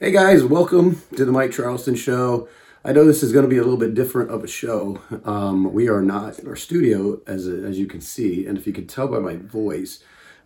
Hey guys, welcome to the Mike Charleston Show. I know this is going to be a little bit different of a show. Um, we are not in our studio, as as you can see, and if you can tell by my voice,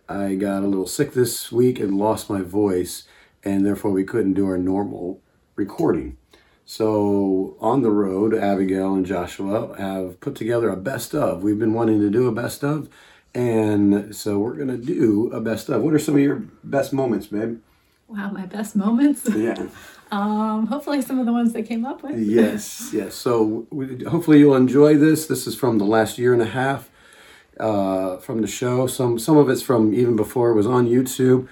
I got a little sick this week and lost my voice, and therefore we couldn't do our normal recording. So on the road, Abigail and Joshua have put together a best of. We've been wanting to do a best of, and so we're gonna do a best of. What are some of your best moments, babe? Wow, my best moments. Yeah. Um, hopefully some of the ones that came up with. Yes, yes. So we, hopefully you'll enjoy this. This is from the last year and a half uh, from the show. Some some of it's from even before it was on YouTube,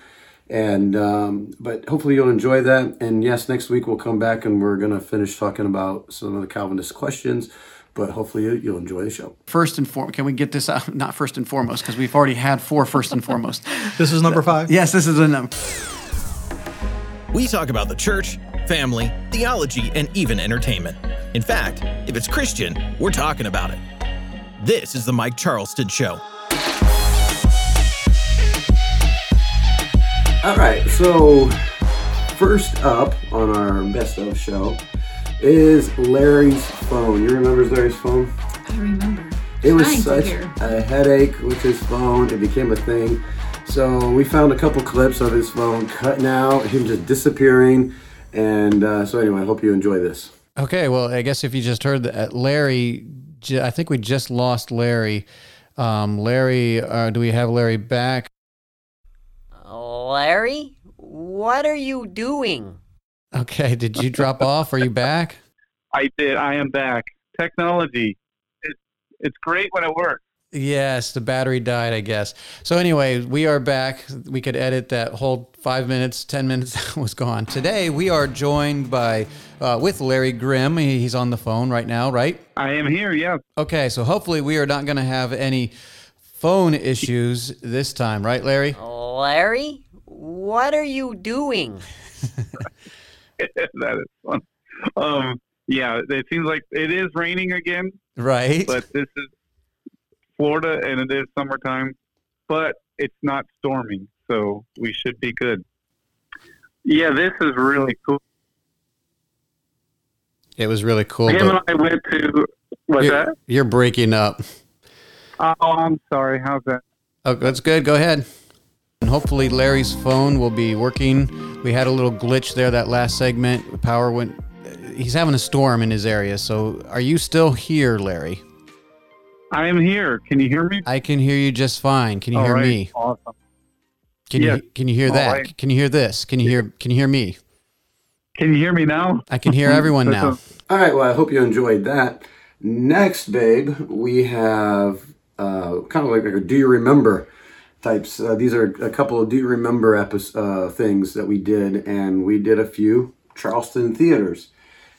and um, but hopefully you'll enjoy that. And yes, next week we'll come back and we're gonna finish talking about some of the Calvinist questions. But hopefully you- you'll enjoy the show. First and foremost, can we get this out? Not first and foremost, because we've already had four first and foremost. This is number five. Yes, this is a number. We talk about the church, family, theology, and even entertainment. In fact, if it's Christian, we're talking about it. This is the Mike Charleston Show. All right, so first up on our best of show is Larry's phone. You remember Larry's phone? I remember. It was trying such a headache with his phone. It became a thing. So we found a couple clips of his phone cutting out, him just disappearing. And uh, so anyway, I hope you enjoy this. Okay, well, I guess if you just heard that, Larry, I think we just lost Larry. Um, Larry, uh, do we have Larry back? Larry? What are you doing? Okay, did you drop off? Are you back? I did. I am back. Technology. It's it's great when it works. Yes, the battery died, I guess. So anyway, we are back. We could edit that whole five minutes, ten minutes that was gone. Today we are joined by uh, with Larry Grimm. He's on the phone right now, right? I am here. Yes. Okay, so hopefully we are not going to have any phone issues this time, right, Larry? Larry? What are you doing? that is fun. Um. Yeah. It seems like it is raining again, Right. but this is Florida, and it is summertime, but it's not storming, so we should be good. Yeah, this is really cool. it was really cool. Him and I went to. What's you're, that? you're breaking up. Oh, I'm sorry. How's that? Oh, that's good. Go ahead. And hopefully Larry's phone will be working. We had a little glitch there that last segment. Power went. He's having a storm in his area. So are you still here, Larry? I am here. Can you hear me? I can hear you just fine. Can you All hear right. me? Awesome. Can Yes. you can you hear All that? right. Can you hear this? Can you hear can you hear me? Can you hear me now? I can hear everyone now. All right, well, I hope you enjoyed that. Next, babe, we have uh, kind of like a Do You Remember types. Uh, these are a couple of Do You Remember epi- uh, things that we did, and we did a few Charleston theaters.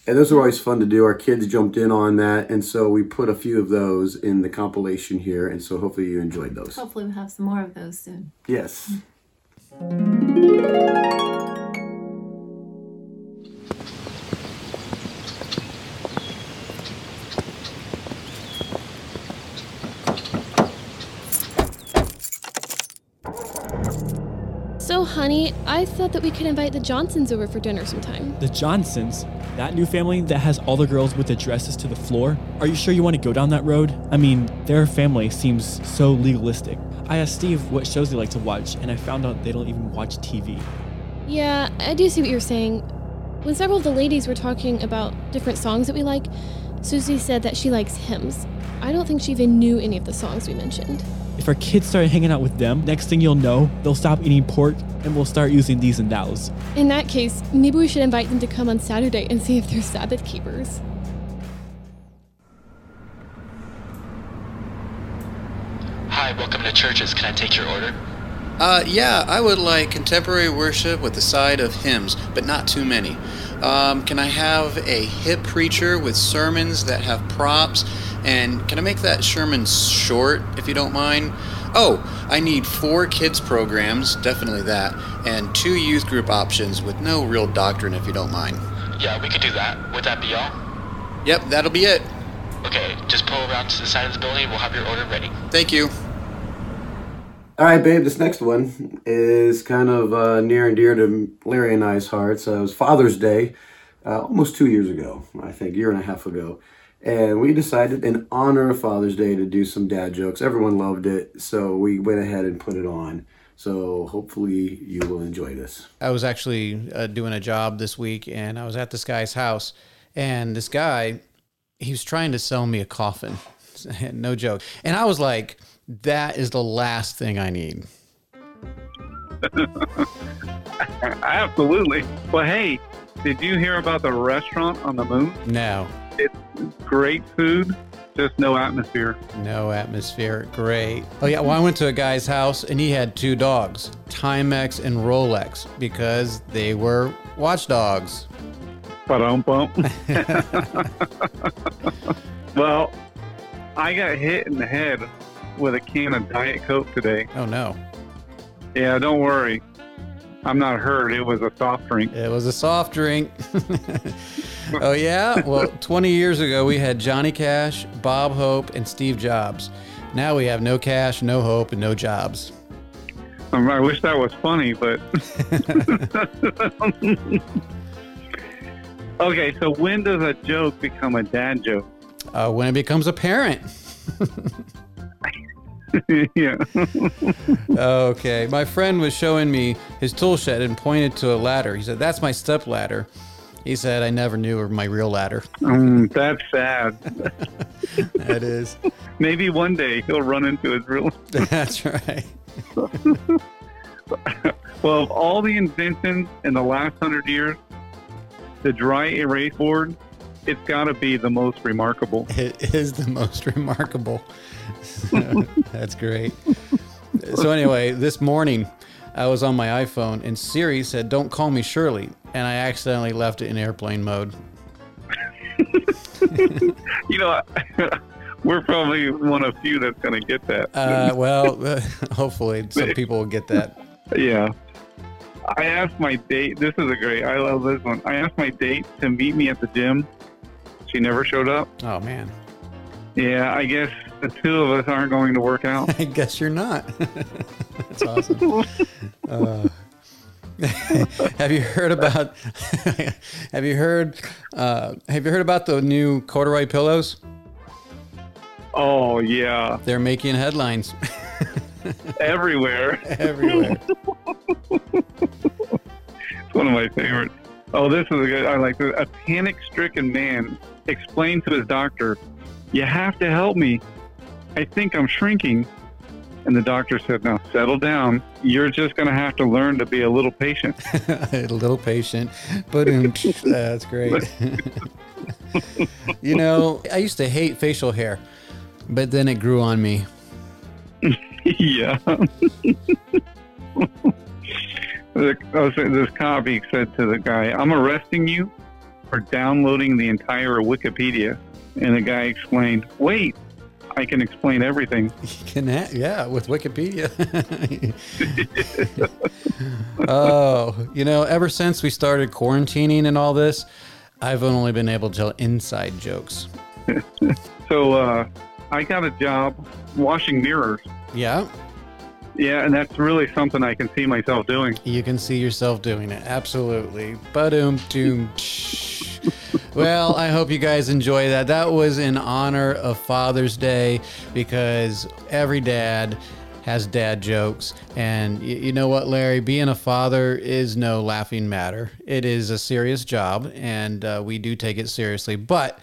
And those are always fun to do. Our kids jumped in on that, and so we put a few of those in the compilation here, and so hopefully you enjoyed those. Hopefully we'll have some more of those soon. Yes. Honey, I thought that we could invite the Johnsons over for dinner sometime. The Johnsons, that new family that has all the girls with the dresses to the floor. Are you sure you want to go down that road? I mean, their family seems so legalistic. I asked Steve what shows they like to watch, and I found out they don't even watch TV. Yeah, I do see what you're saying. When several of the ladies were talking about different songs that we like, Susie said that she likes hymns. I don't think she even knew any of the songs we mentioned. If our kids start hanging out with them, next thing you'll know, they'll stop eating pork and we'll start using thees and thous. In that case, maybe we should invite them to come on Saturday and see if they're Sabbath keepers. Hi, welcome to churches. Can I take your order? Uh, yeah, I would like contemporary worship with a side of hymns, but not too many. Um, can I have a hip preacher with sermons that have props? And can I make that Sherman short, if you don't mind? Oh, I need four kids programs, definitely that, and two youth group options with no real doctrine, if you don't mind. Yeah, we could do that. Would that be all? Yep, that'll be it. Okay, just pull around to the side of the building. We'll have your order ready. Thank you. All right, babe. This next one is kind of uh, near and dear to Larry and I's hearts. Uh, it was Father's Day, uh, almost two years ago, I think, year and a half ago, and we decided in honor of Father's Day to do some dad jokes. Everyone loved it, so we went ahead and put it on. So hopefully you will enjoy this. I was actually uh, doing a job this week and I was at this guy's house and this guy he was trying to sell me a coffin. no joke. And I was like that is the last thing I need. Absolutely. Well, hey, did you hear about the restaurant on the moon? No. It's great food, just no atmosphere. No atmosphere. Great. Oh yeah, well I went to a guy's house and he had two dogs, Timex and Rolex, because they were watchdogs. Ba-dum bump. well, I got hit in the head with a can of Diet Coke today. Oh no. Yeah, don't worry. I'm not hurt. It was a soft drink. It was a soft drink. oh yeah. Well, 20 years ago we had Johnny Cash, Bob Hope, and Steve Jobs. Now we have no cash, no hope, and no jobs. Um, I wish that was funny, but okay. So when does a joke become a dad joke? Uh, when it becomes apparent. yeah. okay. My friend was showing me his tool shed and pointed to a ladder. He said, That's my step ladder. He said, I never knew of my real ladder. Um, that's sad. that is. Maybe one day he'll run into his real. That's right. well, of all the inventions in the last hundred years, the dry erase board, it's got to be the most remarkable. It is the most remarkable. That's great. So anyway, this morning I was on my iPhone and Siri said, "Don't call me Shirley," and I accidentally left it in airplane mode. you know, we're probably one of few that's going to get that. Uh, well, hopefully some people will get that. Yeah. I asked my date. This is a great. I love this one. I asked my date to meet me at the gym. She never showed up. Oh man. Yeah, I guess the two of us aren't going to work out. I guess you're not. That's awesome. Uh, have you heard about? have you heard? Uh, have you heard about the new corduroy pillows? Oh yeah, they're making headlines everywhere. Everywhere. it's one of my favorites. Oh, this is a good. I like this. A panic-stricken man explained to his doctor, "You have to help me. I think I'm shrinking." And the doctor said, "Now settle down. You're just going to have to learn to be a little patient." a little patient, but um, that's great. you know, I used to hate facial hair, but then it grew on me. yeah. This copy said to the guy, "I'm arresting you for downloading the entire Wikipedia." And the guy explained, "Wait, I can explain everything. You can, yeah, with Wikipedia. oh, you know, ever since we started quarantining and all this, I've only been able to tell inside jokes. so uh, I got a job washing mirrors. Yeah. Yeah, and that's really something I can see myself doing. You can see yourself doing it, absolutely. Ba-doom, doom. well, I hope you guys enjoy that. That was in honor of Father's Day because every dad has dad jokes. And y- you know what, Larry? Being a father is no laughing matter. It is a serious job, and uh, we do take it seriously. But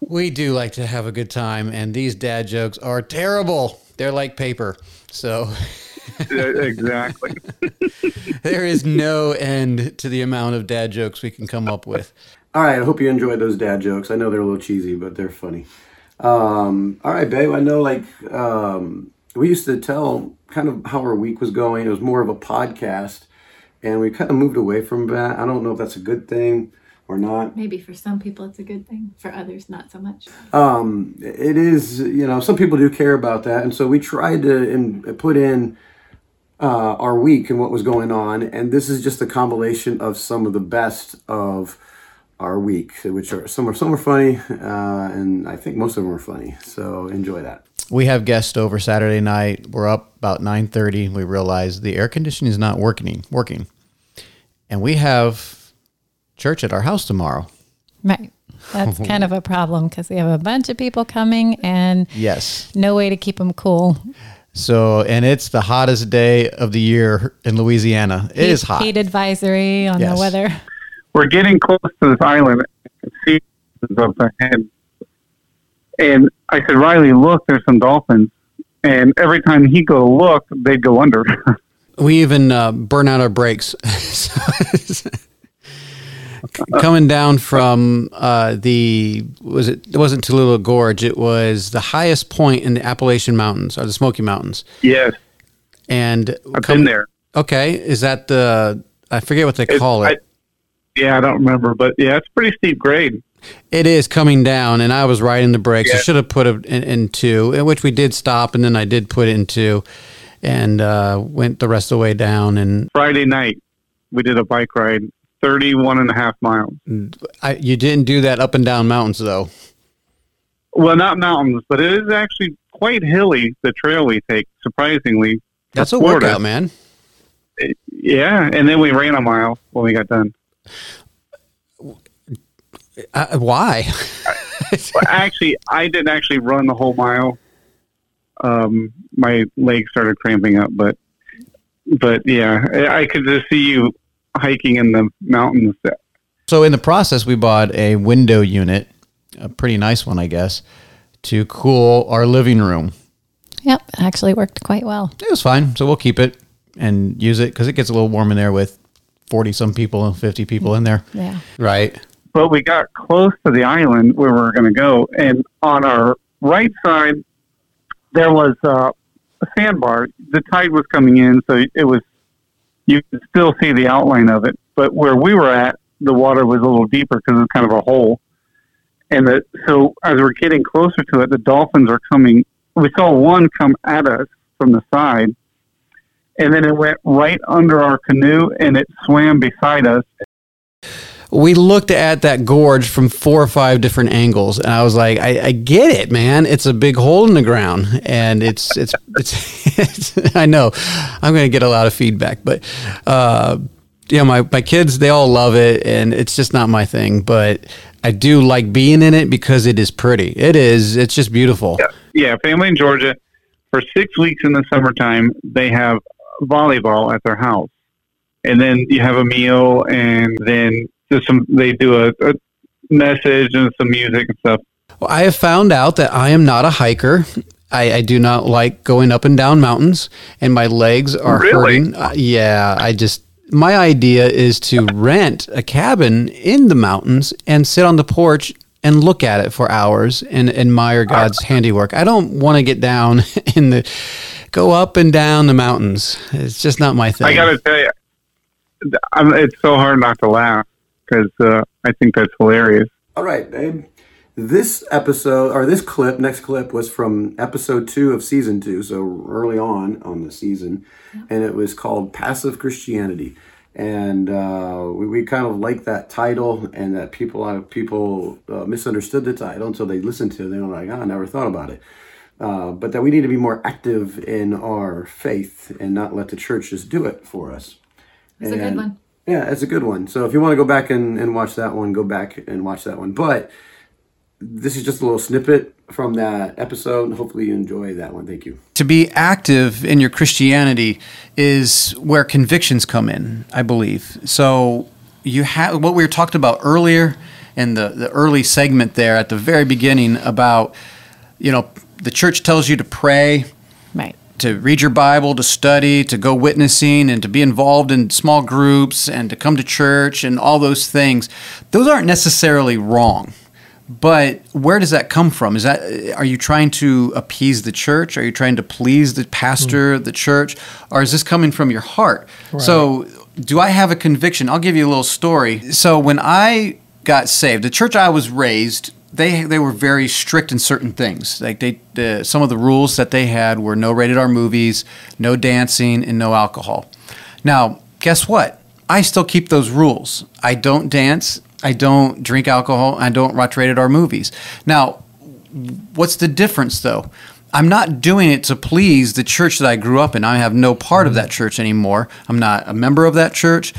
we do like to have a good time, and these dad jokes are terrible. They're like paper. So. exactly. there is no end to the amount of dad jokes we can come up with. All right, I hope you enjoyed those dad jokes. I know they're a little cheesy, but they're funny. Um, all right, babe. I know, like, um, we used to tell kind of how our week was going. It was more of a podcast, and we kind of moved away from that. I don't know if that's a good thing or not. Maybe for some people it's a good thing, for others not so much. Um, it is, you know, some people do care about that, and so we tried to in, put in uh, our week and what was going on, and this is just a compilation of some of the best of our week, which are some are some are funny, uh, and I think most of them are funny. So enjoy that. we have guests over Saturday night. We're up about nine thirty. We realize the air conditioning is not working. Working, and we have church at our house tomorrow. Right. That's kind of a problem because we have a bunch of people coming and Yes. no way to keep them cool. So, and it's the hottest day of the year in Louisiana. It is hot. Heat advisory on Yes. the weather. We're getting close to this island. and up ahead. And I said, Riley, look, there's some dolphins. And every time he go look, they'd go under. We even uh, burn out our brakes. Coming down from uh, the was it? It wasn't Tallulah Gorge. It was the highest point in the Appalachian Mountains or the Smoky Mountains. yes, And I've come- been there. Okay, is that the? I forget what they It's- call it. I- yeah, I don't remember, but yeah, it's pretty steep grade. It is coming down, and I was riding the brakes. I should have put it in, in two, in which we did stop, and then I did put it in two, and uh, went the rest of the way down. And Friday night, we did a bike ride, 31 and a half miles. I, you didn't do that up and down mountains, though. Well, not mountains, but it is actually quite hilly, the trail we take, surprisingly. That's a Florida. workout, man. Yeah, and then we ran a mile when we got done. Uh, why? Well, actually, I didn't actually run the whole mile. Um, my legs started cramping up, but but yeah, I could just see you hiking in the mountains. so in the process, we bought a window unit, a pretty nice one, I guess, to cool our living room. Yep. Actually worked quite well. It was fine, so we'll keep it and use it because it gets a little warm in there with forty some people and fifty people in there. Yeah. Right. But we got close to the island where we were going to go, and on our right side there was uh, a sandbar. The tide was coming in, so it was you could still see the outline of it. But where we were at, the water was a little deeper because it was kind of a hole. And the, so as we're getting closer to it, the dolphins are coming. We saw one come at us from the side, and then it went right under our canoe and it swam beside us. We looked at that gorge from four or five different angles and i was like i, I get it man. It's a big hole in the ground and it's it's it's, it's i know. I'm going to get a lot of feedback but uh yeah my, my kids they all love it and it's just not my thing but i do like being in it because it is pretty. It is it's just beautiful. Yeah, yeah, family in Georgia for six weeks in the summertime they have volleyball at their house, and then you have a meal, and then there's some they do a, a message and some music and stuff. Well, I have found out that I am not a hiker. I, I do not like going up and down mountains, and my legs are Really? hurting. Uh, yeah, I just my idea is to rent a cabin in the mountains and sit on the porch and look at it for hours and admire God's handiwork. I don't want to get down in the go up and down the mountains. It's just not my thing. I got to tell you, I'm, it's so hard not to laugh because uh, I think that's hilarious. All right, babe. This episode or this clip, next clip was from episode two of season two, so early on on the season, and it was called "Passive Christianity." And uh, we, we kind of liked that title, and that people uh, people uh, misunderstood the title until they listened to it. They were like, "Oh, I never thought about it." Uh, but that we need to be more active in our faith and not let the church just do it for us. It's a good one. Yeah, it's a good one. So if you want to go back and, and watch that one, go back and watch that one. But this is just a little snippet from that episode. Hopefully you enjoy that one. Thank you. to be active in your Christianity is where convictions come in, I believe. So you have what we were talked about earlier in the, the early segment there at the very beginning about, you know, the church tells you to pray. To read your Bible, to study, to go witnessing, and to be involved in small groups, and to come to church, and all those things. Those aren't necessarily wrong. But where does that come from? Is that are you trying to appease the church? Are you trying to please the pastor, of the church, or is this coming from your heart? So, do I have a conviction? I'll give you a little story. So, when I got saved, the church I was raised, they they were very strict in certain things. Like they, the, some of the rules that they had were no rated R movies, no dancing, and no alcohol. Now, guess what? I still keep those rules. I don't dance. I don't drink alcohol. I don't watch rated R movies. Now, what's the difference though? I'm not doing it to please the church that I grew up in. I have no part of that mm-hmm. church anymore. I'm not a member of that church.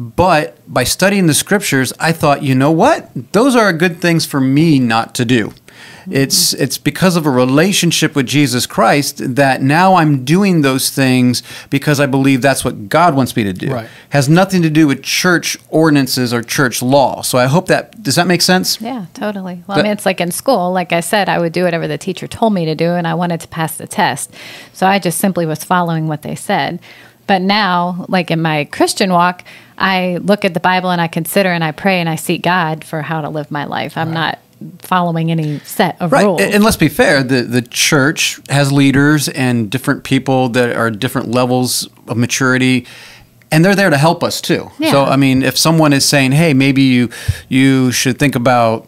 But by studying the scriptures, I thought, you know what? Those are good things for me not to do. It's mm-hmm. it's because of a relationship with Jesus Christ that now I'm doing those things because I believe that's what God wants me to do. Right. Has nothing to do with church ordinances or church law. So I hope that does that make sense? Yeah, totally. Well, That- I mean, it's like in school. Like I said, I would do whatever the teacher told me to do, and I wanted to pass the test. So I just simply was following what they said. But now, like in my Christian walk, I look at the Bible and I consider and I pray and I seek God for how to live my life. I'm not following any set of Right. rules. And and let's be fair, the, the church has leaders and different people that are different levels of maturity. And they're there to help us too. Yeah. So I mean, if someone is saying, "Hey, maybe you you should think about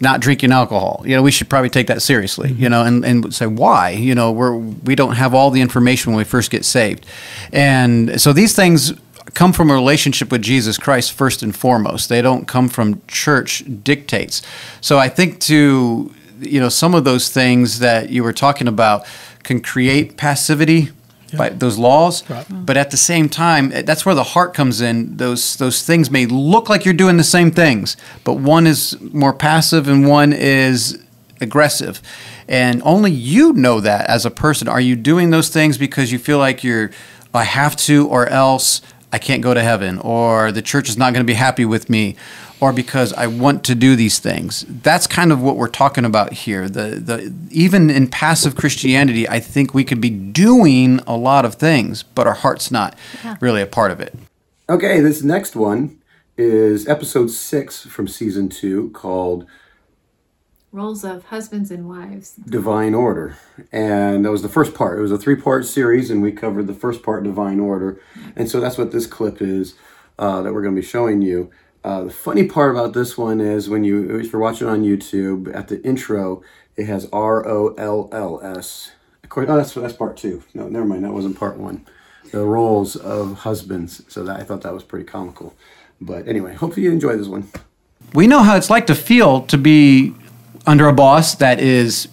not drinking alcohol," you know, we should probably take that seriously. Mm-hmm. You know, and, and say why. You know, we're we don't have all the information when we first get saved, and so these things come from a relationship with Jesus Christ first and foremost. They don't come from church dictates. So I think to you know some of those things that you were talking about can create passivity by those laws, but at the same time, eh, that's where the heart comes in. Those those things may look like you're doing the same things, but one is more passive and one is aggressive. And only you know that as a person. Are you doing those things because you feel like you're I have to or else I can't go to heaven or the church is not going to be happy with me or because I want to do these things. That's kind of what we're talking about here. The the even in passive Christianity, I think we could be doing a lot of things, but our heart's not really a part of it. Okay, this next one is episode six from season two called Roles of husbands and wives. Divine Order. And that was the first part. It was a three part series, and we covered the first part, Divine Order. And so that's what this clip is uh, that we're going to be showing you. Uh, the funny part about this one is when you, if you're watching on YouTube, at the intro, it has R O L L S. Of course, oh, that's, that's part two. No, never mind. That wasn't part one. The roles of husbands. So that I thought that was pretty comical. But anyway, hopefully you enjoy this one. We know how it's like to feel to be under a boss that is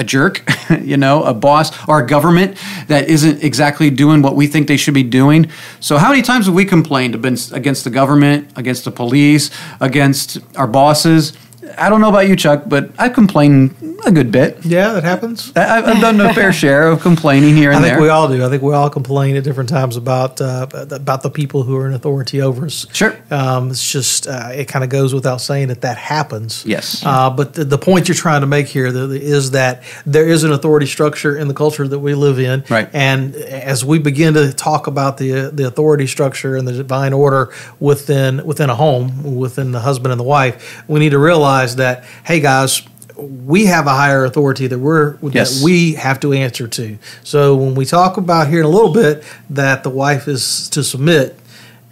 a jerk, you know, a boss or a government that isn't exactly doing what we think they should be doing. So, how many times have we complained against the government, against the police, against our bosses? I don't know about you, Chuck, but I complain a good bit. Yeah, that happens. I, I've done a fair share of complaining here and there. I think there. we all do. I think we all complain at different times about uh, about the people who are in authority over us. Sure. Um, it's just uh, it kind of goes without saying that that happens. Yes. Uh, but the, the point you're trying to make here is that there is an authority structure in the culture that we live in. Right. And as we begin to talk about the the authority structure and the divine order within within a home, within the husband and the wife, we need to realize that hey guys. We have a higher authority that we're Yes. that we have to answer to. So when we talk about here in a little bit that the wife is to submit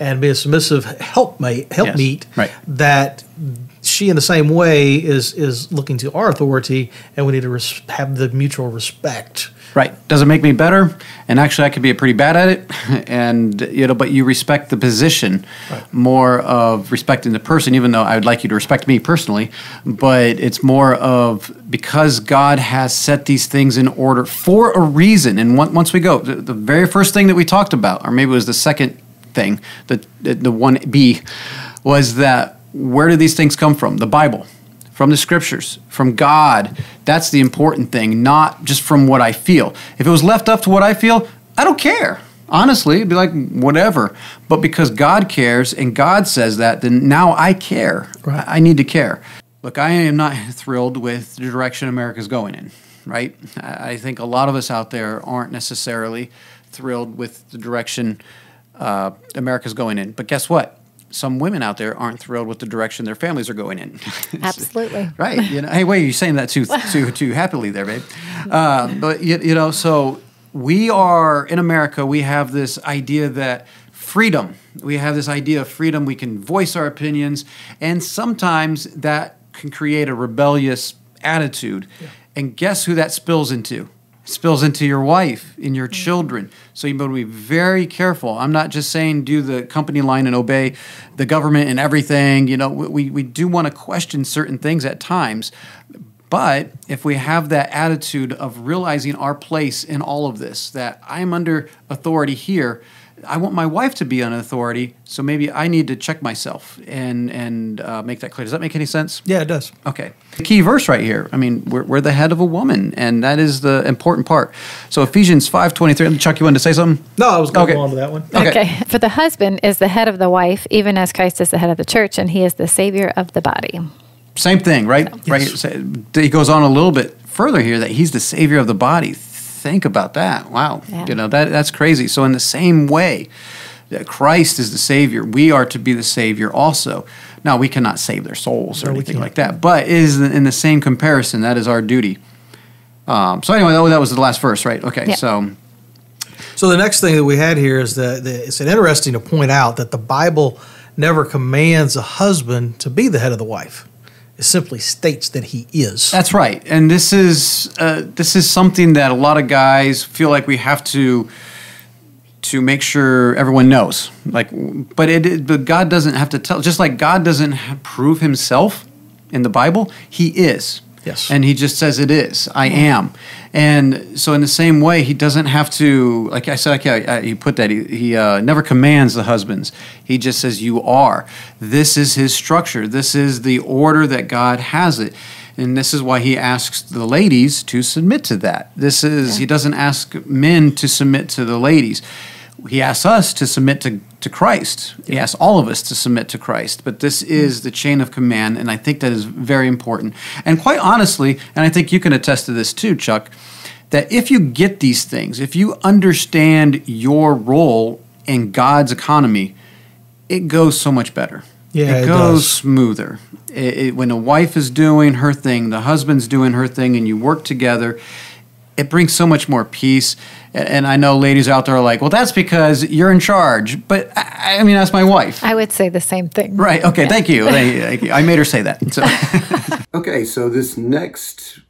and be a submissive helpmate, helpmeet, Right. that she in the same way is is looking to our authority, and we need to res- have the mutual respect. Right. Does it make me better? And actually, I could be pretty bad at it. And you know, but you respect the position more of respecting the person, even though I would like you to respect me personally. But it's more of because God has set these things in order for a reason. And once we go, the, very first thing that we talked about, or maybe it was the second thing, the the, the one B, was that where do these things come from? The Bible from the scriptures, from God. That's the important thing, not just from what I feel. If it was left up to what I feel, I don't care. Honestly, it'd be like whatever. But because God cares and God says that, then now I care. Right. I need to care. Look, I am not thrilled with the direction America's going in, right? I I think a lot of us out there aren't necessarily thrilled with the direction uh, America's going in. But guess what? Some women out there aren't thrilled with the direction their families are going in. Absolutely. right. You know, hey, wait, you're saying that too too too happily there, babe. Uh, but you, you know, so we are in America. We have this idea that freedom. We have this idea of freedom. We can voice our opinions, and sometimes that can create a rebellious attitude. And guess who that spills into? Spills into your wife, in your mm-hmm. children. So you better be very careful. I'm not just saying do the company line and obey the government and everything. You know, we, we do want to question certain things at times, But if we have that attitude of realizing our place in all of this, that I'm under authority here, I want my wife to be an authority, so maybe I need to check myself and and uh, make that clear. Does that make any sense? Yeah, it does. Okay. The key verse right here. I mean, we're, we're the head of a woman, and that is the important part. So Ephesians five twenty three. Chuck, you wanted to say something? No, I was going to Okay. go on to that one. Okay. For the husband is the head of the wife, even as Christ is the head of the church, and he is the savior of the body. Same thing, right? Right. here. So, He goes on a little bit further here that he's the savior of the body. Think about that. Wow. Yeah. You know that that's crazy. So in the same way that Christ is the savior, we are to be the savior also. Now we cannot save their souls or No, anything like that, but it is in the same comparison. That is our duty. Um, so anyway, that, that was the last verse, right? Okay. Yeah. So So the next thing that we had here is that that it's interesting to point out that the Bible never commands a husband to be the head of the wife. Simply states that he is. That's right, and this is uh, this is something that a lot of guys feel like we have to to make sure everyone knows. Like, but it but God doesn't have to tell. Just like God doesn't prove Himself in the Bible, He is. Yes. And He just says it is. I am. And so, in the same way, He doesn't have to. Like I said, like I, he put that. He, he uh, never commands the husbands. He just says, "You are." This is His structure. This is the order that God has it. And this is why he asks the ladies to submit to that. This is, he doesn't ask men to submit to the ladies. He asks us to submit to, to Christ. He asks all of us to submit to Christ. But this mm. is the chain of command, and I think that is very important. And quite honestly, and I think you can attest to this too, Chuck, that if you get these things, if you understand your role in God's economy, it goes so much better. Yeah, it it goes does. smoother. It, it- when a wife is doing her thing, the husband's doing her thing, and you work together, it brings so much more peace. And I know ladies out there are like, well, that's because you're in charge. But I, I mean, that's my wife. I would say the same thing. Right. Okay. Thank you. Thank- thank you. I made her say that. So, Okay, so this next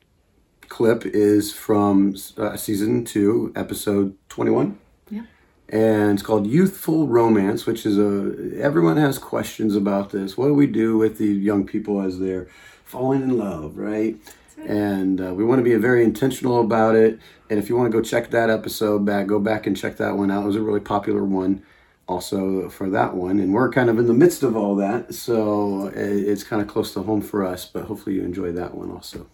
clip is from uh, season two, episode 21. Yeah. And it's called Youthful Romance, which is a. Everyone has questions about this. What do we do with the young people as they're falling in love, right? And uh, we want to be very intentional about it. And if you want to go check that episode back, go back and check that one out. It was a really popular one also for that one. And we're kind of in the midst of all that. So it's kind of close to home for us. But hopefully you enjoy that one also.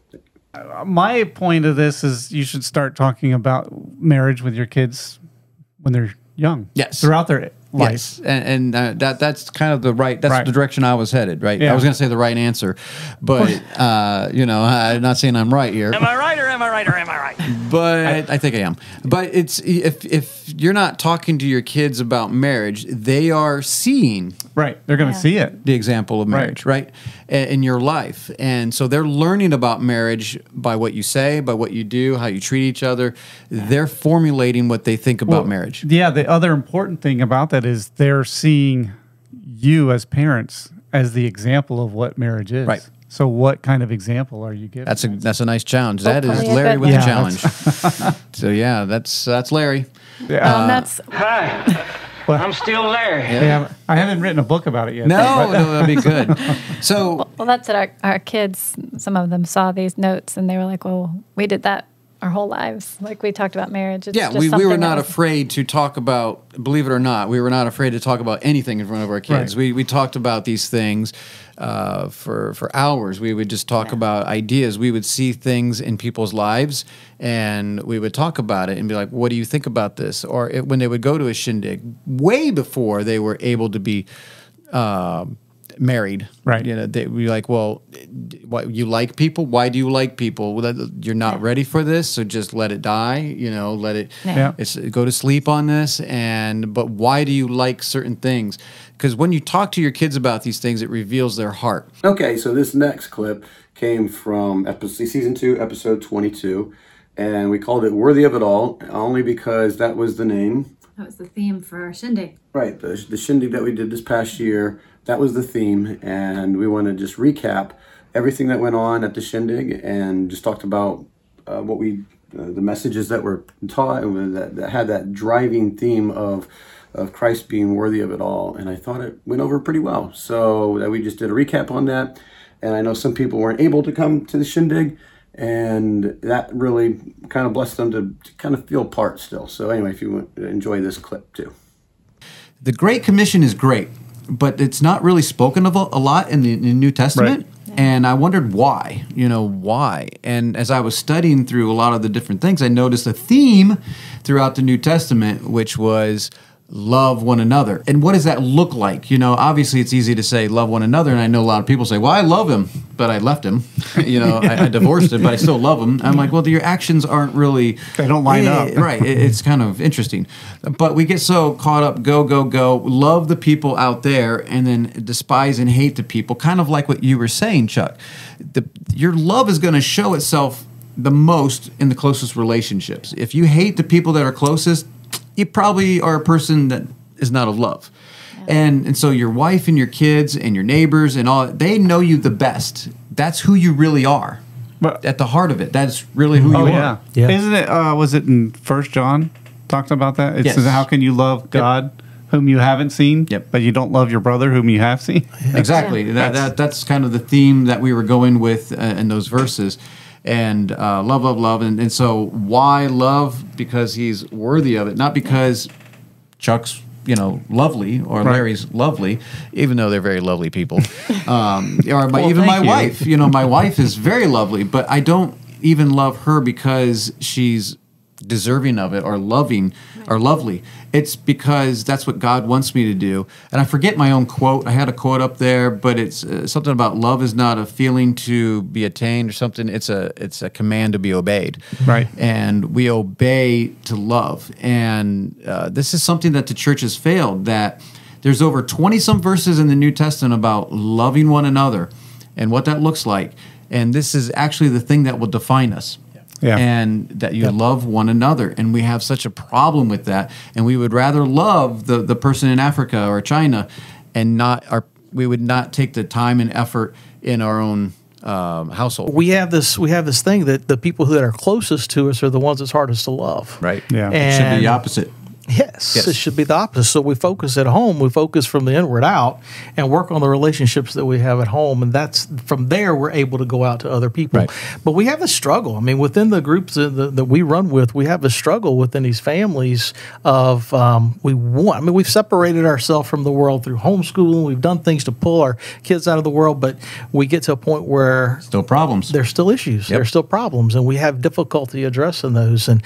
my point of this is you should start talking about marriage with your kids when they're young. Yes. Throughout their life. Yes, and, and uh, that that's kind of the right. That's Right. the direction I was headed. Right. I was going to say the right answer, but uh, you know, I'm not saying I'm right here. Am I right or am I right or am I right? but I, think I am. But it's if if you're not talking to your kids about marriage, they are seeing Right. They're going to Yeah. see it. the example of marriage, right, in, in your life, and so they're learning about marriage by what you say, by what you do, how you treat each other. They're formulating what they think about Well, marriage. Yeah. The other important thing about that is they're seeing you as parents as the example of what marriage is. Right. So, what kind of example are you giving? That's a that's a nice challenge. That is Hopefully a Larry good with one. a challenge. so yeah, that's that's Larry. yeah. Um, that's Hi, I'm still there. Yeah, I haven't written a book about it yet. No, but- no, that'd be good. So well, that's it. our, our kids, some of them saw these notes and they were like, well, we did that our whole lives. Like we talked about marriage. It's yeah, just we, we were not was- afraid to talk about. Believe it or not, we were not afraid to talk about anything in front of our kids. Right. We we talked about these things uh, for for hours. We would just talk about ideas. We would see things in people's lives, and we would talk about it and be like, "What do you think about this?" Or it, when they would go to a shindig, way before they were able to be. Um, married Right. you know they would be like well what you like people why do you like people well, you're not ready for this so just let it die you know let it Yeah. it's go to sleep on this and but why do you like certain things because when you talk to your kids about these things it reveals their heart Okay, so this next clip came from episode, season two, episode 22. And we called it Worthy of It All, only because that was the name That was the theme for our shindig. Right, the, the shindig that we did this past year, that was the theme, and we want to just recap everything that went on at the shindig and just talked about uh, what we, uh, the messages that were taught that, that had that driving theme of of Christ being worthy of it all, and I thought it went over pretty well. So that we just did a recap on that, and I know some people weren't able to come to the shindig, and that really kind of blessed them to, to kind of feel part still. So anyway, if you enjoy this clip too. The Great Commission is great, but it's not really spoken of a, a lot in the, in the New Testament. And I wondered why, you know, why. And as I was studying through a lot of the different things, I noticed a theme throughout the New Testament, which was love one another. And what does that look like? You know, obviously it's easy to say love one another. And I know a lot of people say, well, I love him, but I left him. you know, I, I divorced him, but I still love him. I'm like, well, your actions aren't really. They don't line Eh, up. right. It- it's kind of interesting. But we get so caught up, go, go, go, love the people out there, and then despise and hate the people, kind of like what you were saying, Chuck. The, your love is going to show itself the most in the closest relationships. If you hate the people that are closest, you probably are a person that is not of love. And and so your wife and your kids and your neighbors and all they know you the best. That's who you really are. At the heart of it, that's really who oh you yeah. are. Isn't it? Uh, was it in First John? talked about that. It Yes. says, "How can you love God, whom you haven't seen, Yep. but you don't love your brother, whom you have seen?" Exactly. That, that that's kind of the theme that we were going with uh, in those verses. And uh, love, love, love. And, and so why love? Because he's worthy of it, not because Chuck's, you know, lovely or Right. Larry's lovely, even though they're very lovely people. Um, or my, Well, even my you. wife, you know, my wife is very lovely, but I don't even love her because she's deserving of it or loving or lovely. It's because that's what God wants me to do. And I forget my own quote. I had a quote up there, but it's uh, something about love is not a feeling to be attained or something. It's a it's a command to be obeyed. Right. And we obey to love. And uh, this is something that the church has failed that there's over 20 some verses in the New Testament about loving one another and what that looks like. And this is actually the thing that will define us Yeah. and that you love one another. And we have such a problem with that. And we would rather love the, the person in Africa or China and not our, we would not take the time and effort in our own um, household. we have this we have this thing that the people that are closest to us are the ones that's hardest to love. Right. Yeah. It should be the opposite. Yes, Yes. it should be the opposite. So we focus at home, we focus from the inward out, and work on the relationships that we have at home, and that's from there we're able to go out to other people. Right. But we have a struggle. I mean, within the groups that, that we run with, we have a struggle within these families of um, we want. I mean, we've separated ourselves from the world through homeschooling. We've done things to pull our kids out of the world, but we get to a point where Still problems. there's still issues. Yep. There's still problems, and we have difficulty addressing those. And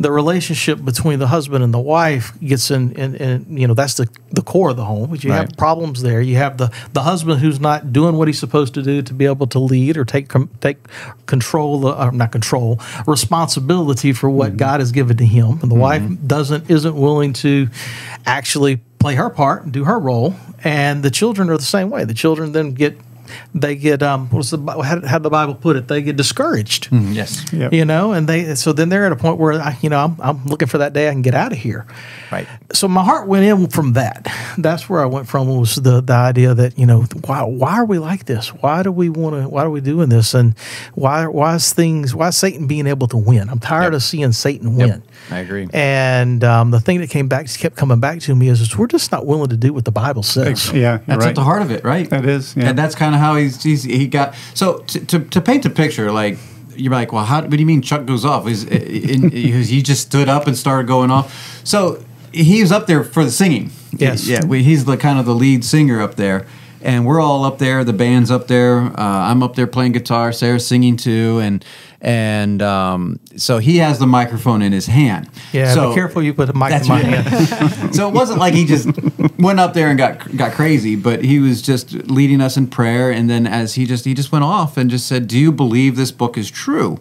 the relationship between the husband and the wife gets in, in, in you know, that's the, the core of the home. But you have problems there. You have the, the husband who's not doing what he's supposed to do to be able to lead or take com- take control, uh, not control, responsibility for what God has given to him, and the wife doesn't isn't willing to actually play her part and do her role. And the children are the same way. The children then get they get um what's the Bi- how how the Bible put it? They get discouraged. yes. Yep. You know, and they so then they're at a point where I, you know I'm, I'm looking for that day I can get out of here. Right. So my heart went in from that. That's where I went from was the the idea that you know why why are we like this? Why do we want to? Why are we doing this? And why why is things why is Satan being able to win? I'm tired of seeing Satan win. I agree. And um, the thing that came back kept coming back to me is, is we're just not willing to do what the Bible says. Yeah, That's right. at the heart of it, right? That is, yeah. and that's kind of how he's, he's he got. So to, to, to paint a picture, like you're like, well, how? What do you mean Chuck goes off? Is in, he just stood up and started going off? So he was up there for the singing. Yes. yeah. We, he's the kind of the lead singer up there. And we're all up there. The band's up there. Uh, I'm up there playing guitar. Sarah's singing too, and and um, so he has the microphone in his hand. Yeah, so, be careful you put a mic in my hand. so it wasn't like he just went up there and got got crazy, but he was just leading us in prayer. And then as he just he just went off and just said, "Do you believe this book is true?"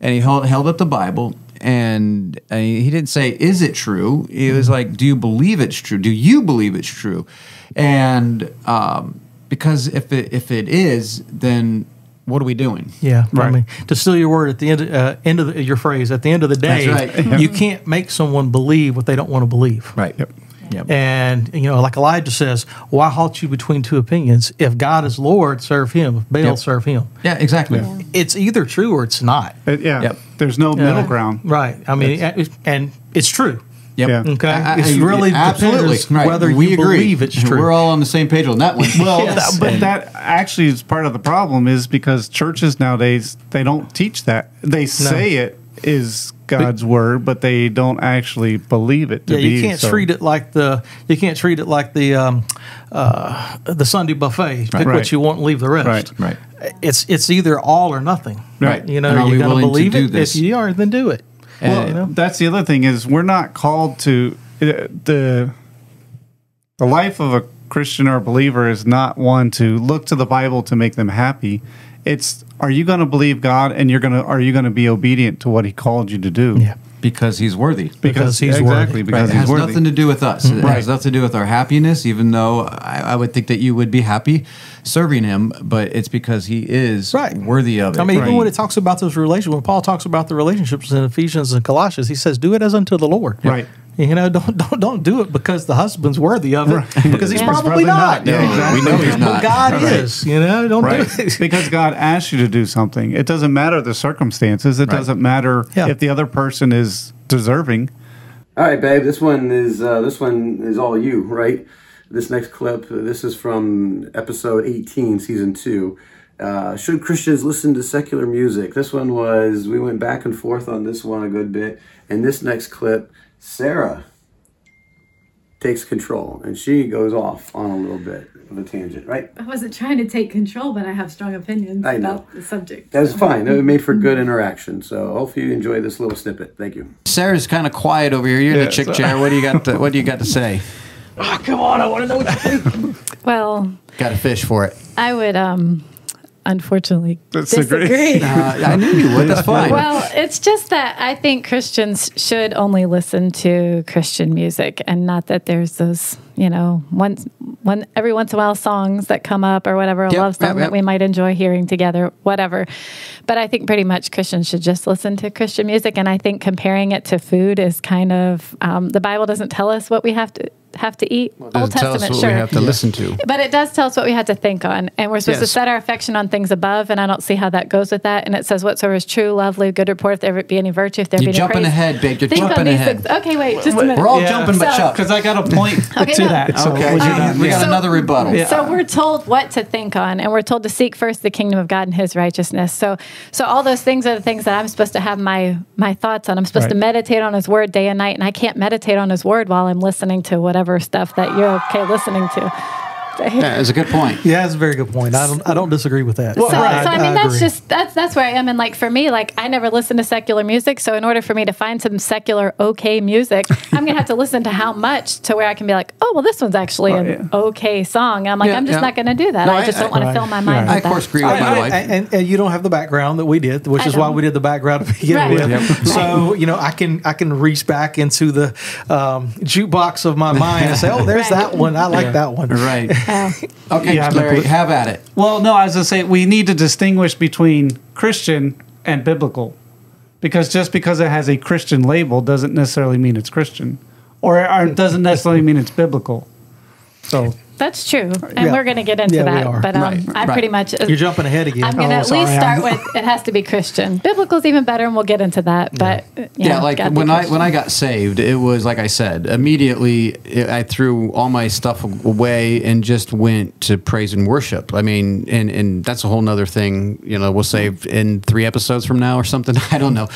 And he held, held up the Bible. And he didn't say, "Is it true?" He was like, "Do you believe it's true? Do you believe it's true?" And um, because if it, if it is, then what are we doing? Yeah, I Right. mean, to steal your word at the end, uh, end of the, your phrase, at the end of the day, That's right. you can't make someone believe what they don't want to believe. Right. Yep. Yep. And you know, like Elijah says, "Why halt you between two opinions? If God is Lord, serve Him. If Baal, Yep. serve Him." Yeah. Exactly. It's either true or it's not. It- yeah. Yep. There's no middle Uh, ground. Right. I mean, and, and it's true. Yep. Yeah. Okay, I- I- it's really absolutely depends right. whether we you agree. believe it's true. We're all on the same page on that one. Well, Yes. that- but And- that actually is part of the problem is because churches nowadays they don't teach that. They say it is God's word, but they don't actually believe it to yeah, be. you can't so. treat it like the you can't treat it like the um, uh, the Sunday buffet. Pick Right. what you want and leave the rest. Right. Right. It's it's either all or nothing. Right. You know, And are we you're going willing to to believe do it. this? If you are, then do it. Well, you know? that's the other thing is we're not called to uh, the the life of a Christian or a believer is not one to look to the Bible to make them happy. It's are you going to believe God and you're going to are you going to be obedient to what He called you to do? Yeah. Because he's worthy. Because he's exactly worthy. because Right, it he's has worthy. nothing to do with us. It Right. has nothing to do with our happiness, even though I, I would think that you would be happy serving him, but it's because he is Right. worthy of it. I mean, even when it talks about those relations, when Paul talks about the relationships in Ephesians and Colossians, he says, "Do it as unto the Lord." Right. You know, don't don't don't do it because the husband's worthy of it, because he's Yeah. probably, Probably not. not. Yeah, exactly. we know he's But not. God Right. is. You know, don't Right. do it. because God asked you to do something. It doesn't matter the circumstances. It Right. doesn't matter Yeah. if the other person is deserving. All right, babe. This one is uh, this one is all you, right? This next clip. This is from episode eighteen, season two. Uh, should Christians listen to secular music? This one was. We went back and forth on this one a good bit. And this next clip, Sarah takes control and she goes off on a little bit of a tangent, right? I wasn't trying to take control, but I have strong opinions I know. about the subject. That's so. fine. It made for good interaction. So hopefully you enjoy this little snippet. Thank you. Sarah's kind of quiet over here. You're in Yeah, the chick so- chair. What do you got? To, what do you got to say? Oh, come on, I want to know what you think. Well, Got a fish for it. I would um unfortunately Disagree. disagree. Uh, I knew you would. That's fine. Well, it's just that I think Christians should only listen to Christian music and not that there's those, you know, once one every once in a while songs that come up or whatever, a Yep, love song yep, yep. that we might enjoy hearing together, whatever. But I think pretty much Christians should just listen to Christian music and I think comparing it to food is kind of um, the Bible doesn't tell us what we have to have to eat. It Old doesn't tell us Testament, what sure. we have to listen to. But it does tell us what we have to think on, and we're supposed to set our affection on things above. And I don't see how that goes with that. And it says, "Whatsoever is true, lovely, good report, if there be any virtue, if there You're be any jumping praise." ahead, babe. You're Think on jumping ahead. things. Okay, wait, just a minute. We're all Yeah. jumping, but So- Chuck. Because I got a point Okay, to no. that. So Okay, would you we not- got So- another rebuttal. Yeah. So we're told what to think on, and we're told to seek first the kingdom of God and His righteousness. So, so all those things are the things that I'm supposed to have my my thoughts on. I'm supposed to meditate on His Word day and night, and I can't meditate on His Word while I'm listening to whatever stuff that you're okay listening to. Yeah, that's a good point. Yeah, that's a very good point. I don't I don't disagree with that. Well, so, so I mean, that's just that's that's where I am. And like for me, like I never listen to secular music. So in order for me to find some secular okay music, I'm gonna have to listen to how much to where I can be like, oh well, this one's actually an okay song. I'm like, Yeah, I'm just yeah. not gonna do that. No, I I- just don't want to fill my mind. I, with of course, that. agree with I- my I- wife. and, and you don't have the background that we did, which I is why don't. we did the background to begin Right. with. Yep. So you know, I can I can reach back into the um, jukebox of my mind and say, "Oh, there's Right. that one. I like that one." right. Oh. Okay, Yeah, Larry, have at it. Well, no, I was going to say we need to distinguish between Christian and biblical. Because just because it has a Christian label doesn't necessarily mean it's Christian. Or, or it doesn't necessarily mean it's biblical. So, That's true, and Yeah. we're going to get into Yeah, we that. are. But um, Right, I right. pretty much You're jumping ahead again. I'm going to Oh, at sorry, least start I'm- with it has to be Christian. Biblical's even better, and we'll get into that. But uh, you yeah, know, like when I when I got saved, it was like I said. Immediately, I threw all my stuff away and just went to praise and worship. I mean, and and that's a whole nother thing. You know, we'll save in three episodes from now or something. I don't know,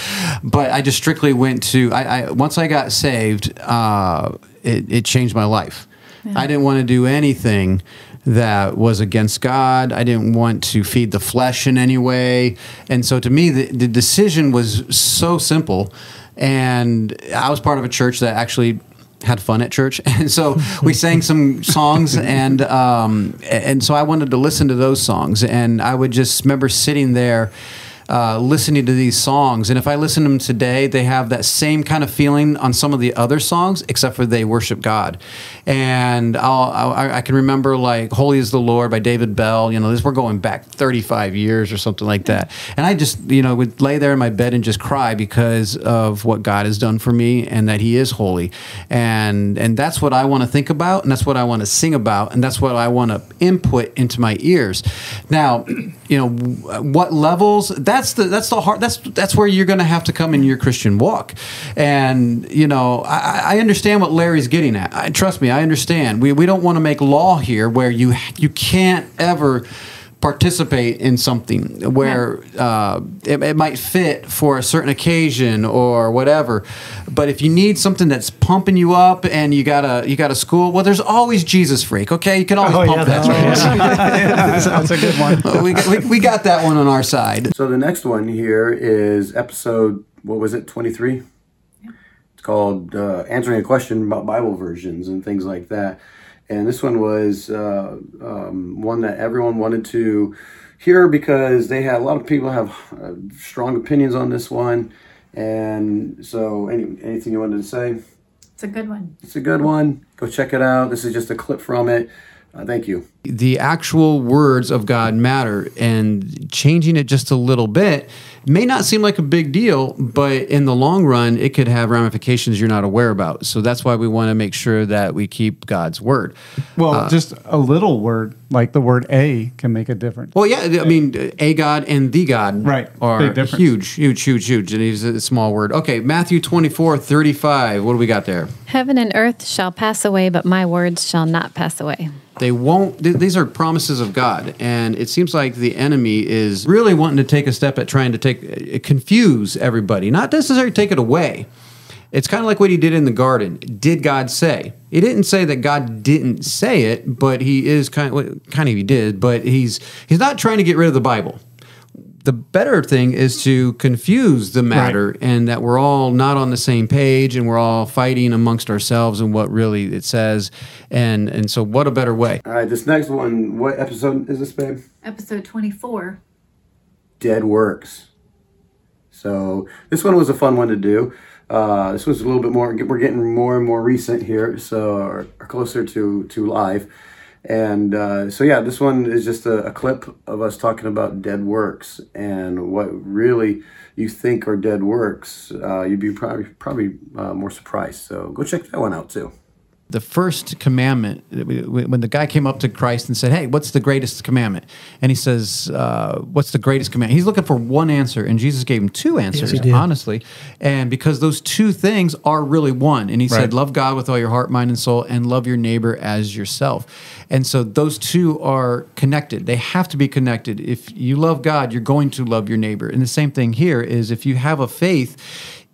but I just strictly went to. I, I once I got saved, uh, it, it changed my life. I didn't want to do anything that was against God. I didn't want to feed the flesh in any way. And so to me, the, the decision was so simple. And I was part of a church that actually had fun at church. And so we sang some songs and um, and so I wanted to listen to those songs. And I would just remember sitting there uh, listening to these songs. And if I listen to them today, they have that same kind of feeling on some of the other songs, except for they worship God. And I'll, I, I can remember like "Holy Is the Lord" by David Bell. You know, this we're going back 35 years or something like that. And I just you know would lay there in my bed and just cry because of what God has done for me and that He is holy. And and that's what I want to think about, and that's what I want to sing about, and that's what I want to input into my ears. Now, you know, what levels? that's the that's the hard that's that's where you're going to have to come in your Christian walk. And you know, I, I understand what Larry's getting at. I, trust me, I understand. We we don't want to make law here where you you can't ever participate in something where uh, it, it might fit for a certain occasion or whatever. But if you need something that's pumping you up and you got a you got a school, well, there's always Jesus freak. Okay, you can always Oh, pump yeah, that. that's right. That's a good one. we, got, we, we got that one on our side. So the next one here is episode, what was it, 23? It's called uh, Answering a Question about Bible Versions and things like that. And this one was uh, um, one that everyone wanted to hear because they had a lot of people have uh, strong opinions on this one. And so, any, anything you wanted to say? It's a good one. It's a good one. Go check it out. This is just a clip from it. Uh, thank you. the actual words of God matter, and changing it just a little bit may not seem like a big deal, but in the long run, it could have ramifications you're not aware about. So that's why we want to make sure that we keep God's word. Well, Uh, just a little word like the word "a" can make a difference. Well, yeah, I mean, a God and the God Right. are huge, huge, huge, huge. And he's a small word. Okay, Matthew 24, 35. What do we got there? Heaven and earth shall pass away, but my words shall not pass away. They won't, th- these are promises of God. And it seems like the enemy is really wanting to take a step at trying to take, uh, confuse everybody, not necessarily take it away. It's kind of like what he did in the garden. Did God say? He didn't say that God didn't say it, but he is kind of, kind of he did, but he's he's not trying to get rid of the Bible. The better thing is to confuse the matter and that we're all not on the same page and we're all fighting amongst ourselves and what really it says. And and so what a better way. All right, this next one, what episode is this, babe? Episode 24. Dead Works. So this one was a fun one to do. Uh, this was a little bit more. We're getting more and more recent here, so are closer to to live. And uh, so yeah, this one is just a, a clip of us talking about dead works and what really you think are dead works. Uh, you'd be probably probably uh, more surprised. So go check that one out too. The first commandment when the guy came up to christ and said hey what's the greatest commandment? And he says uh, what's the greatest commandment he's looking for one answer and jesus gave him two answers did. honestly. And because those two things are really one and he Right. said love god with all your heart mind and soul and love your neighbor as yourself. And so those two are connected. They have to be connected. If you love god you're going to love your neighbor. And the same thing here is if you have a faith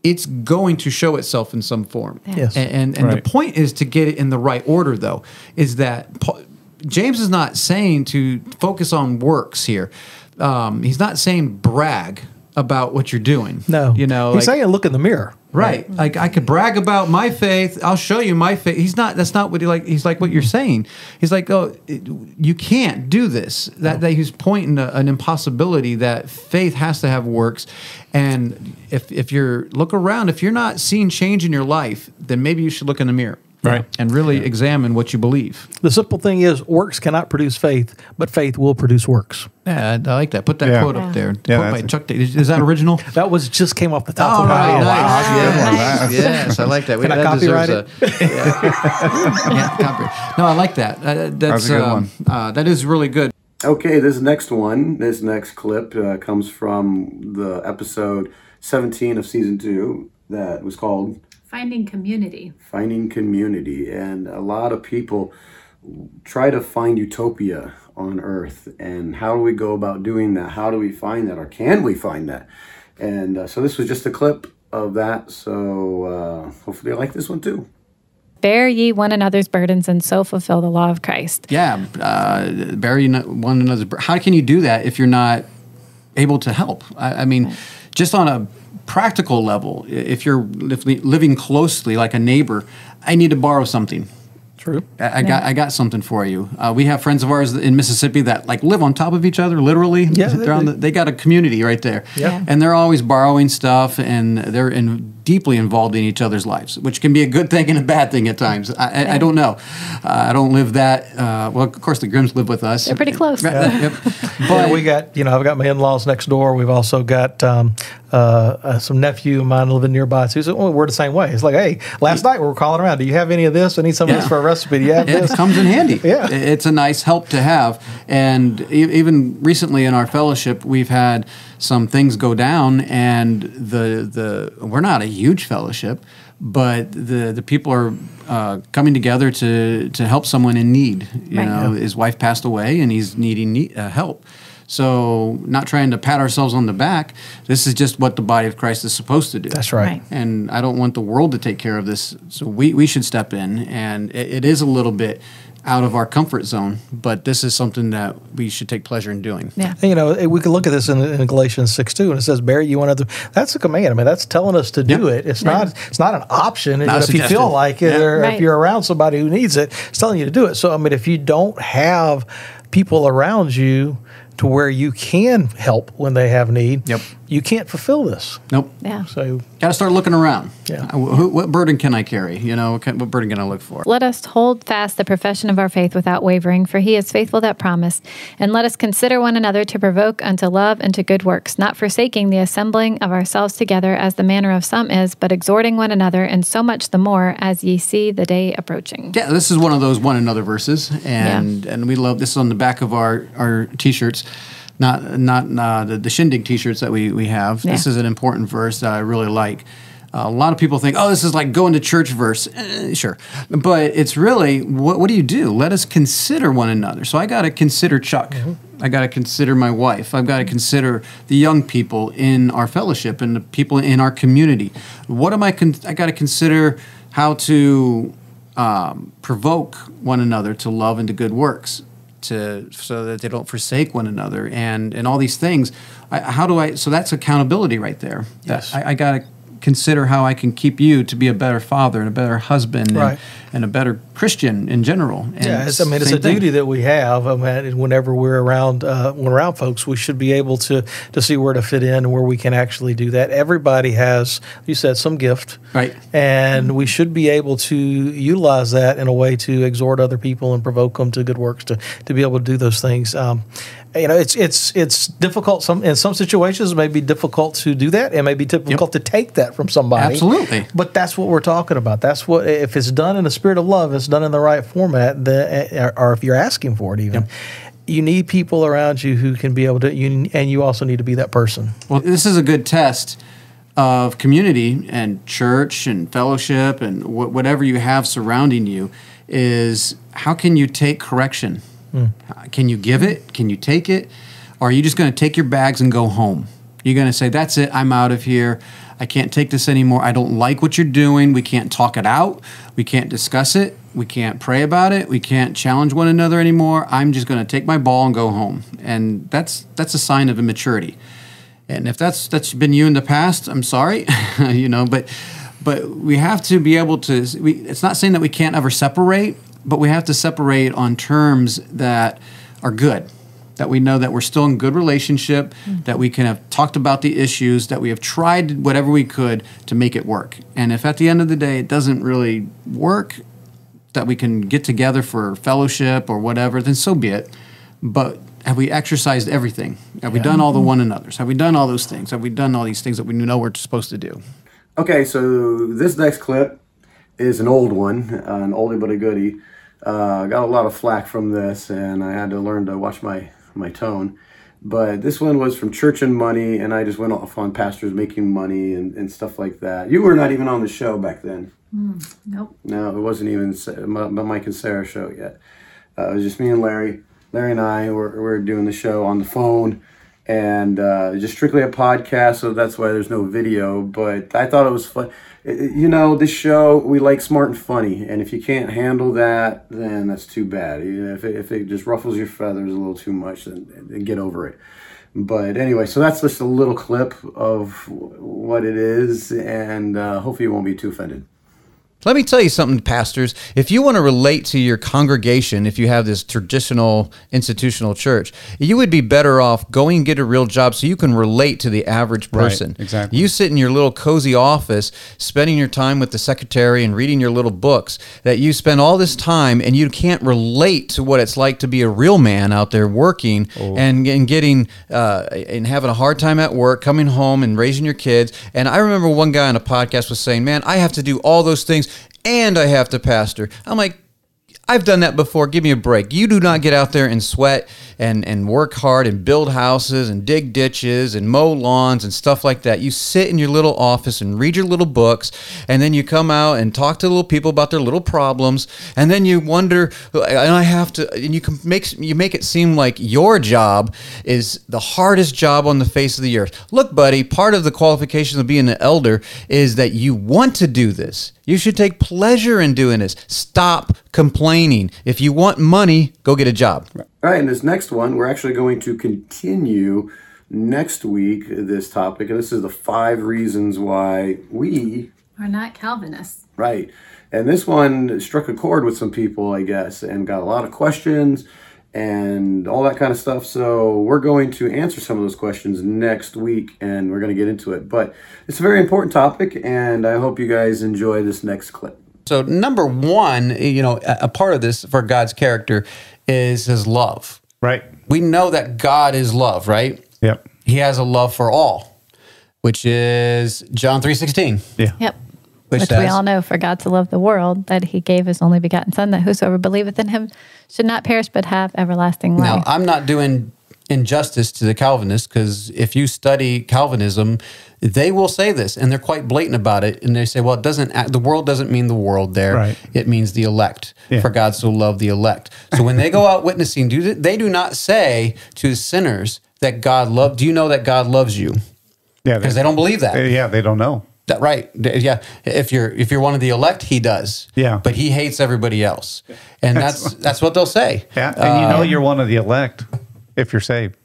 it's going to show itself in some form Yes. and and, and Right. the point is to get it in the right order though is that Paul, james is not saying to focus on works here um, he's not saying brag about what you're doing No, you know he's like- saying look in the mirror. Right. Mm-hmm. Like I could brag about my faith. I'll show you my faith. He's not. That's not what he like. He's like what you're saying. He's like, oh, it- you can't do this. That that he's pointing to an impossibility that faith has to have works. And if if you're look around, if you're not seeing change in your life, then maybe you should look in the mirror. Right. And really examine what you believe. The simple thing is, works cannot produce faith, but faith will produce works. Yeah, I, I like that. Put that Yeah. quote up there. Yeah, Quote by Chuck. Is, is that original? That was just came off the top All of my right, head. nice. Good Yes, that. yes, I like that. Can I that copyright deserves a- yeah. Yeah, copyright. No, I like that. Uh, that's a good um, one. Uh, that is really good. Okay, this next one, this next clip uh, comes from the episode 17 of season two that was called Finding community. Finding Community. And a lot of people try to find utopia on earth. And how do we go about doing that? How do we find that? Or can we find that? And uh, so this was just a clip of that. So uh, hopefully you like this one too. Bear ye one another's burdens and so fulfill the law of Christ. Yeah, uh, bury no- one another's. bur- How can you do that if you're not able to help? I, I mean, just on a practical level, if you're living closely, like a neighbor, I need to borrow something. True. I, I got I got something for you. Uh, we have friends of ours in Mississippi that like live on top of each other, literally. Yeah, they're on the, they got a community right there. Yeah. and they're always borrowing stuff, and they're in deeply involved in each other's lives, which can be a good thing and a bad thing at times. I, I, I don't know. Uh, I don't live that. Uh, well, of course, the Grimms live with us. They're pretty close. Yep. But we got, you know, I've got my in-laws next door. We've also got um, uh, uh, some nephew of mine living nearby too. So oh, we're the same way. It's like, hey, last night we were calling around. Do you have any of this? I need some of this for a recipe. Do you have it this? comes in handy. Yeah. It's a nice help to have. And e- even recently in our fellowship, we've had some things go down, and the the we're not a huge fellowship, but the the people are uh, coming together to to help someone in need. You Right. know, his wife passed away, and he's needing ne- uh, help. So, not trying to pat ourselves on the back. This is just what the body of Christ is supposed to do. That's right. Right. And I don't want the world to take care of this. So we, we should step in. And it, it is a little bit out of our comfort zone, but this is something that we should take pleasure in doing. Yeah. And, you know, eh, we could look at this in, in Galatians six two, and it says, "Barry, you want to." That's a command. I mean, that's telling us to do it. It's not. It's not an option. Not You know, if you feel like it, Yeah. or Right. if you're around somebody who needs it, it's telling you to do it. So, I mean, if you don't have people around you to where you can help when they have need, Yep. You can't fulfill this. Nope. Yeah. So, Got to start looking around. Yeah. Uh, who- what burden can I carry? You know, what, kind, what burden can I look for? Let us hold fast the profession of our faith without wavering, for he is faithful that promised. And let us consider one another to provoke unto love and to good works, not forsaking the assembling of ourselves together as the manner of some is, but exhorting one another, and so much the more as ye see the day approaching. Yeah, this is one of those one another verses, and and we love this is on the back of our our t-shirts, not not uh, the, the shindig t-shirts that we we have. This is an important verse that I really like. Uh, a lot of people think, oh, this is like going to church verse. Eh, sure, but it's really what what do you do? Let us consider one another. So I got to consider Chuck. I got to consider my wife. I've got to consider the young people in our fellowship and the people in our community. What am I? Con- I got to consider how to um, provoke one another to love and to good works to so that they don't forsake one another and and all these things I, how do i so that's accountability right there Yes. i, I got to consider how i can keep you to be a better father and a better husband Right. and, and a better christian in general and yeah, it's, I mean, it's a thing. duty that we have. I mean, whenever we're around, uh, when around folks, we should be able to to see where to fit in and where we can actually do that. Everybody has, you said, some gift, right and we should be able to utilize that in a way to exhort other people and provoke them to good works to to be able to do those things. Um, you know, it's it's it's difficult. Some in some situations, it may be difficult to do that. It may be difficult to take that from somebody. Absolutely. But that's what we're talking about. That's what if it's done in the spirit of love, it's done in the right format, the, eh, or if you're asking for it, even. You need people around you who can be able to, you, and you also need to be that person. Well, this is a good test of community and church and fellowship and wh- whatever you have surrounding you is how can you take correction? Uh, Can you give it? Can you take it? Or are you just going to take your bags and go home? You're going to say, that's it, I'm out of here. I can't take this anymore. I don't like what you're doing. We can't talk it out. We can't discuss it. We can't pray about it. We can't challenge one another anymore. I'm just going to take my ball and go home. And that's that's a sign of immaturity. And if that's that's been you in the past, I'm sorry, you know, but but we have to be able to we, it's not saying that we can't ever separate, but we have to separate on terms that are good. That we know that we're still in good relationship, that we can have talked about the issues, that we have tried whatever we could to make it work. And if at the end of the day it doesn't really work, that we can get together for fellowship or whatever, then so be it. But have we exercised everything? Have we done all the one another's? Have we done all those things? Have we done all these things that we know we're supposed to do? Okay, so this next clip is an old one, uh, an oldie but a goodie. Uh, got a lot of flack from this, and I had to learn to watch my my tone. But this one was from Church and Money, and I just went off on pastors making money and, and stuff like that. You were not even on the show back then. Mm, nope. No, it wasn't even Ma- Mike and Sarah show yet. Uh, it was just me and Larry. Larry and I were, were doing the show on the phone and uh, just strictly a podcast, so that's why there's no video. But I thought it was fun. You know, this show, we like smart and funny, and if you can't handle that, then that's too bad. If, it, if it just ruffles your feathers a little too much, then, then get over it. But anyway, so that's just a little clip of what it is, and uh, hopefully you won't be too offended. Let me tell you something, pastors. If you want to relate to your congregation, if you have this traditional institutional church, you would be better off going and get a real job so you can relate to the average Right, person. exactly. You sit in your little cozy office, spending your time with the secretary and reading your little books, that you spend all this time and you can't relate to what it's like to be a real man out there working Oh. and, and getting uh, and having a hard time at work, coming home and raising your kids. And I remember one guy on a podcast was saying, "Man, I have to do all those things and I have to pastor." I'm like, I've done that before. Give me a break. You do not get out there and sweat and, and work hard and build houses and dig ditches and mow lawns and stuff like that. You sit in your little office and read your little books, and then you come out and talk to little people about their little problems, and then you wonder, and I have to, and you can make you make it seem like your job is the hardest job on the face of the earth. Look, buddy, part of the qualifications of being an elder is that you want to do this. You should take pleasure in doing this. Stop complaining. If you want money, go get a job. All right, and this next one, we're actually going to continue next week this topic, and this is the five reasons why we Are not Calvinists. Right. And this one struck a chord with some people, I guess, and got a lot of questions and all that kind of stuff. So we're going to answer some of those questions next week and we're going to get into it. But it's a very important topic, and I hope you guys enjoy this next clip. So, number one, you know, a a part of this for God's character is his love. Right. We know that God is love, right? Yep. He has a love for all, which is John 3:16. Yeah. Yep. Which Which, we all know for God to love the world, that he gave his only begotten Son, that whosoever believeth in him should not perish but have everlasting life. Now. I'm not doing injustice to the Calvinists because if you study Calvinism, they will say this and they're quite blatant about it. And they say, well, it doesn't, act- the world doesn't mean the world there. Right. It means the elect. Yeah. For God so loved the elect. So when they go out witnessing, do they do not say to sinners that God loved, do you know that God loves you? Yeah. Because they don't believe that. Yeah, they don't know. That right. Yeah. If you're if you're one of the elect, he does. Yeah. But he hates everybody else. And that's that's what they'll say. Yeah, and you know Uh, you're one of the elect if you're saved.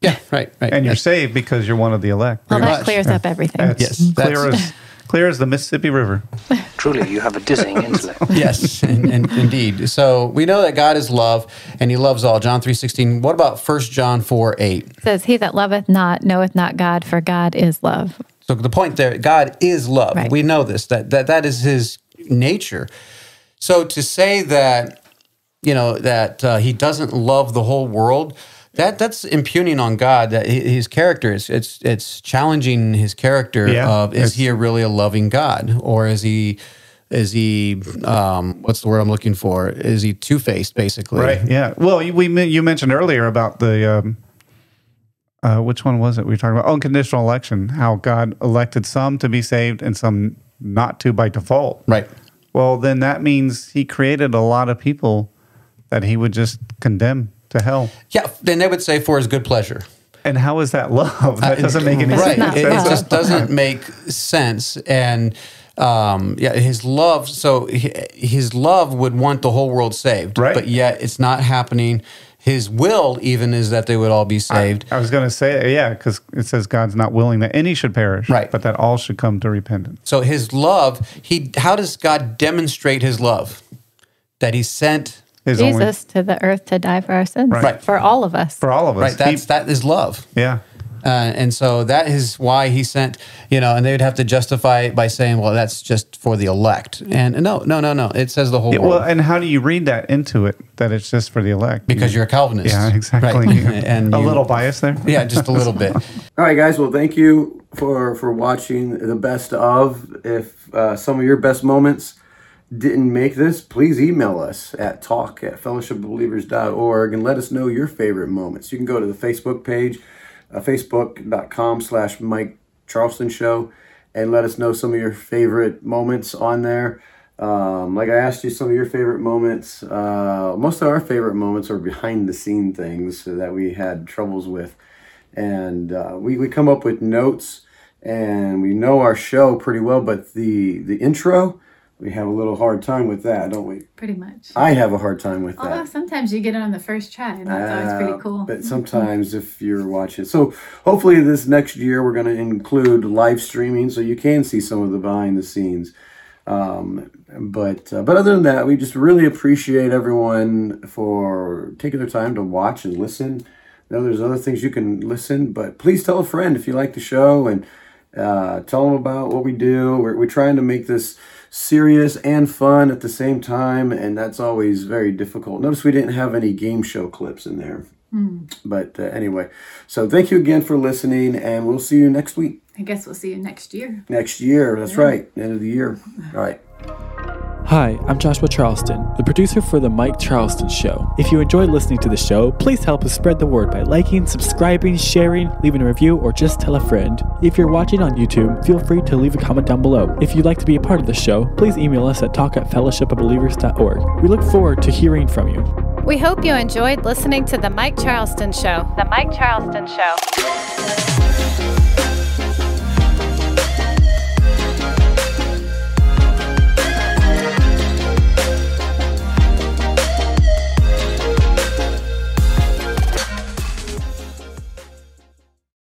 Yeah, right, right. And you're saved because you're one of the elect. well, that much. clears up everything. That's Yes, clear that's- as clear as the Mississippi River. Truly, you have a dizzying intellect. yes, in, in, indeed. So we know that God is love and he loves all. John 3.16. What about 1 John 4, 8? It says, He that loveth not knoweth not God, for God is love. So the point there, God is love. Right. We know this, that, that that is his nature. So to say that, you know, that uh, he doesn't love the whole world, that that's impugning on God that his character is it's it's challenging his character Yeah, of is he a really a loving God or is he is he um what's the word I'm looking for? Is he two-faced basically? Right. Yeah. Well, you, we you mentioned earlier about the um, uh, which one was it we were talking about? Unconditional election. How God elected some to be saved and some not to by default. Right. Well, then that means He created a lot of people that He would just condemn to hell. Yeah, then they would say for his good pleasure. And how is that love? That Uh, doesn't make any right. sense. It, it just doesn't make sense. And um, yeah, his love. So his love would want the whole world saved, Right. But yet it's not happening. His will even is that they would all be saved. I was going to say, yeah, because it says God's not willing that any should perish, Right. But that all should come to repentance. so his love. He. How does God demonstrate his love? That he sent. His only- Jesus to the earth to die for our sins, Right. for all of us. for all of us. Right. That's that is love. Yeah. Uh, and so that is why he sent, you know, and they would have to justify it by saying, well, that's just for the elect. And no, no, no, no. It says the whole Yeah, world. well, and how do you read that into it that it's just for the elect? because you're a Calvinist. yeah, exactly. Right. and a you- little bias there. Yeah, just a little bit. All right, guys. Well, thank you for for watching the best of. If uh, some of your best moments didn't make this, please email us at talk at fellowshipbelievers.org and let us know your favorite moments. You can go to the Facebook page, uh, facebook.com slash Mike Charleston Show, and let us know some of your favorite moments on there. Um, like I asked you, some of your favorite moments. Uh, most of our favorite moments are behind the scene things that we had troubles with and uh, we, we come up with notes and we know our show pretty well but the the intro we have a little hard time with that don't we Pretty much. i have a hard time with Although that sometimes you get it on the first try, and that's always Uh, pretty cool. but sometimes if you're watching so hopefully this next year we're going to include live streaming so you can see some of the behind the scenes Um, but uh, but other than that, we just really appreciate everyone for taking their time to watch and listen. I know there's other things you can listen, but please tell a friend if you like the show and uh, tell them about what we do. We're, we're trying to make this serious and fun at the same time, and that's always very difficult. Notice we didn't have any game show clips in there. Hmm. But uh, anyway, so thank you again for listening, and we'll see you next week. I guess we'll see you next year. Next year, that's Yeah. right, end of the year. All right. Hi, I'm Joshua Charleston, the producer for The Mike Charleston Show. If you enjoy listening to the show, please help us spread the word by liking, subscribing, sharing, leaving a review, or just tell a friend. If you're watching on YouTube, feel free to leave a comment down below. If you'd like to be a part of the show, please email us at talk at fellowshipofbelievers.org. We look forward to hearing from you. We hope you enjoyed listening to The Mike Charleston Show. The Mike Charleston Show.